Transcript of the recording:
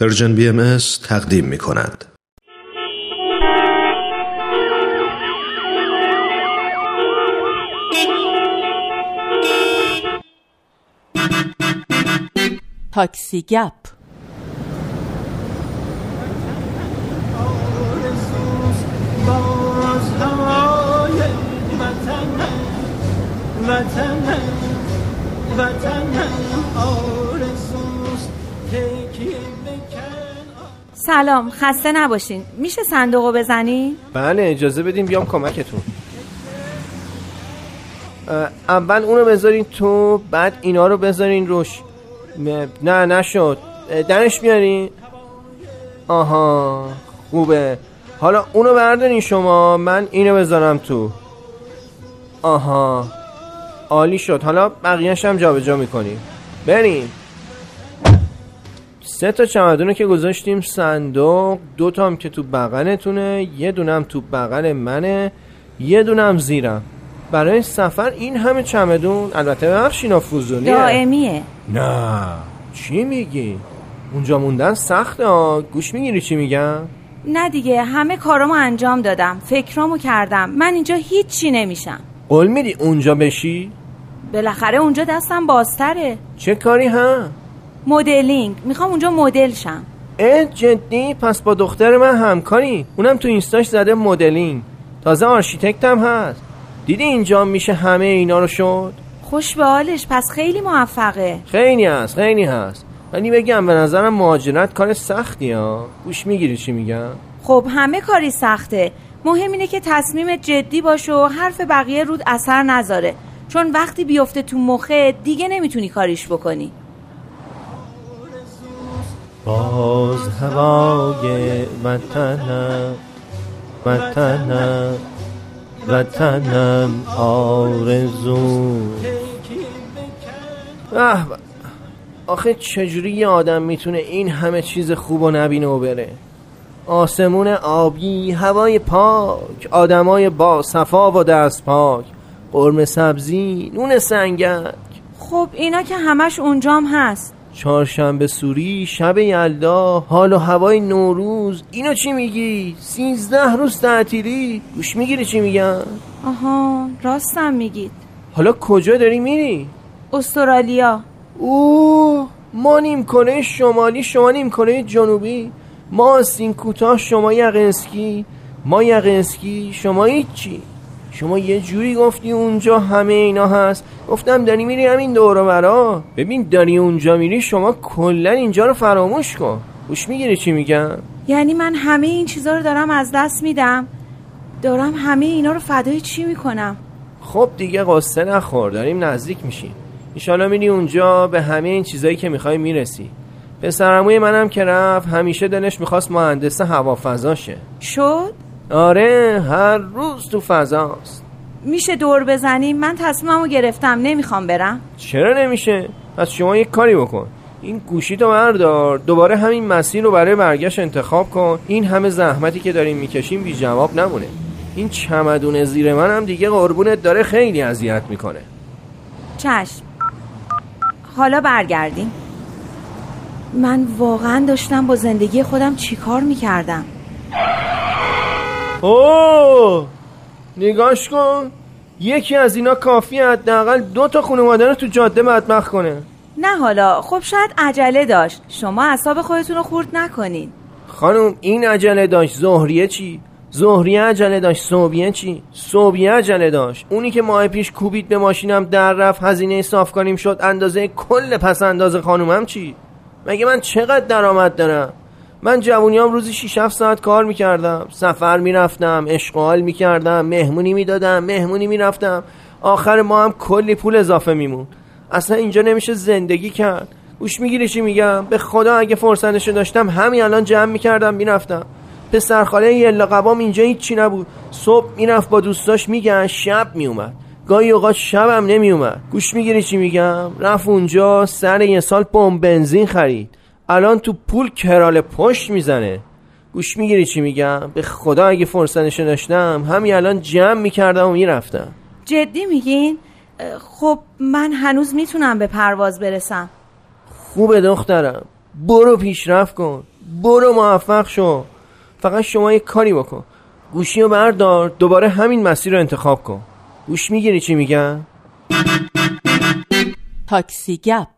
پرژن بی ام تقدیم می کند. تاکسی گپ سلام خسته نباشین. میشه صندوقو بزنین؟ بله اجازه بدیم بیام کمکتون. اول اونو بذارین تو بعد اینا رو بذارین روش. نه نشد. اه، درش بیارین. آها خوبه. حالا اونو بردارین شما من اینو بذارم تو. آها عالی شد. حالا بقیهش هم جابجا می‌کنیم. بریم. سه تا چمدونه که گذاشتیم صندوق دو تام که تو بغلتونه یه دونم تو بغل منه یه دونم زیرم. برای سفر این همه چمدون البته بخشینا فوزونیه دائمیه. نه. چی میگی؟ اونجا موندن سخته ها. گوش می‌گیری چی میگم؟ نه دیگه همه کارامو انجام دادم. فکرامو کردم. من اینجا هیچی نمیشم. قول میدی اونجا بشی؟ بالاخره اونجا دستم بازتره. چه کاری هم؟ مدلینگ. می‌خوام اونجا مدل شم. اه جدی؟ پس با دختر من همکاری. اونم تو اینستاش زده مدلینگ. تازه آرشیتکت هم هست. دیدی اینجا میشه همه اینا رو شد؟ خوش به حالش پس خیلی موفقه. خیلی هست خیلی هست. ولی بگم به نظرم مهاجرت کار سختیه ها. گوش می‌گیری چی میگم؟ خب همه کاری سخته. مهم اینه که تصمیم جدی باشه و حرف بقیه رود اثر نذاره. چون وقتی بیفته تو مخه دیگه نمی‌تونی کاریش بکنی. باز هوای وطنم وطنم وطنم آرزو. به. آخه چجوری یه آدم می‌تونه این همه چیز خوب و نبینه و بره؟ آسمون آبی هوای پاک آدمای با صفا و دست پاک قرمه سبزی نون سنگک. خب اینا که همش اونجام هست. چهارشنبه سوری شب یلدا حال و هوای نوروز اینو چی میگی؟ سیزده روز تعطیلی؟ گوش می‌گیری چی میگم آها راستم میگید. حالا کجا داری میری؟ استرالیا. اوه ما نیم کره شمالی شما نیم کره جنوبی. ما سین کوتاه شما یقنسکی ما یقنسکی شما هیچی. شما یه جوری گفتی اونجا همه اینا هست؟ گفتم داری میری همین دور و برا. ببین داری اونجا میری شما کلا اینجا رو فراموش کن. گوش می‌گیری چی میگم؟ یعنی من همه این چیزا رو دارم از دست میدم؟ دارم همه اینا رو فدای چی می‌کنم؟ خب دیگه قصه نخور داریم نزدیک میشیم. ایشالا میری اونجا به همه این چیزایی که می‌خوای می‌رسی. پسرموی منم که رفت همیشه دلش می‌خواست مهندس هوافضاشه شد؟ آره هر روز تو فضاست. میشه دور بزنیم من تصمیممو گرفتم نمی‌خوام برم. چرا نمیشه؟ پس شما یک کاری بکن. این گوشی تو بردار دوباره همین مسیر رو برای برگشت انتخاب کن. این همه زحمتی که داریم می‌کشیم بی جواب نمونه. این چمدون زیر من هم دیگه قربونت داره خیلی اذیت می‌کنه. چشم. حالا برگردیم. من واقعا داشتم با زندگی خودم چیکار می‌کردم؟ اوه نگاش کن یکی از اینا کافی حداقل دو تا خانواده رو تو جاده بدبخت کنه نه حالا خب شاید عجله داشت شما اعصاب خودتون رو خورد نکنین خانم این عجله داشت زهریه چی؟ زهریه عجله داشت صوبیه چی؟ صوبیه عجله داشت اونی که ماه پیش کوبید به ماشینم در رفت هزینه صاف کنیم شد اندازه کل پس انداز خانومم چی؟ مگه من چقدر درآمد دارم؟ من جوونیام روزی 6 7 ساعت کار می‌کردم. سفر می‌رفتم اشغال می‌کردم مهمونی می‌دادم مهمونی می‌رفتم. آخر ما هم کلی پول اضافه میمون. اصلا اینجا نمیشه زندگی کرد. گوش می‌گیری چی میگم؟ به خدا اگه فرصتشو داشتم همین الان جمع می‌کردم می‌رفتم. پسرخاله یلا قبام اینجا هیچی نبود. صبح می‌رفت با دوستاش میگن شب میومد. گاهی اوقات شبم نمیومد. گوش می‌گیری چی میگم؟ رفت اونجا سر یه سال پمپ بنزین خرید. الان تو پول کرال پشت می‌زنه. گوش می‌گیری چی میگم؟ به خدا اگه فرصتشو داشتم همین الان جمع می‌کردم و می‌رفتم. جدی میگین؟ خب من هنوز می‌تونم به پرواز برسم. خوبه دخترم. برو پیشرفت کن. برو موفق شو. فقط شما یه کاری بکن. گوشی رو بردار دوباره همین مسیر رو انتخاب کن. گوش می‌گیری چی میگن؟ تاکسی گپ.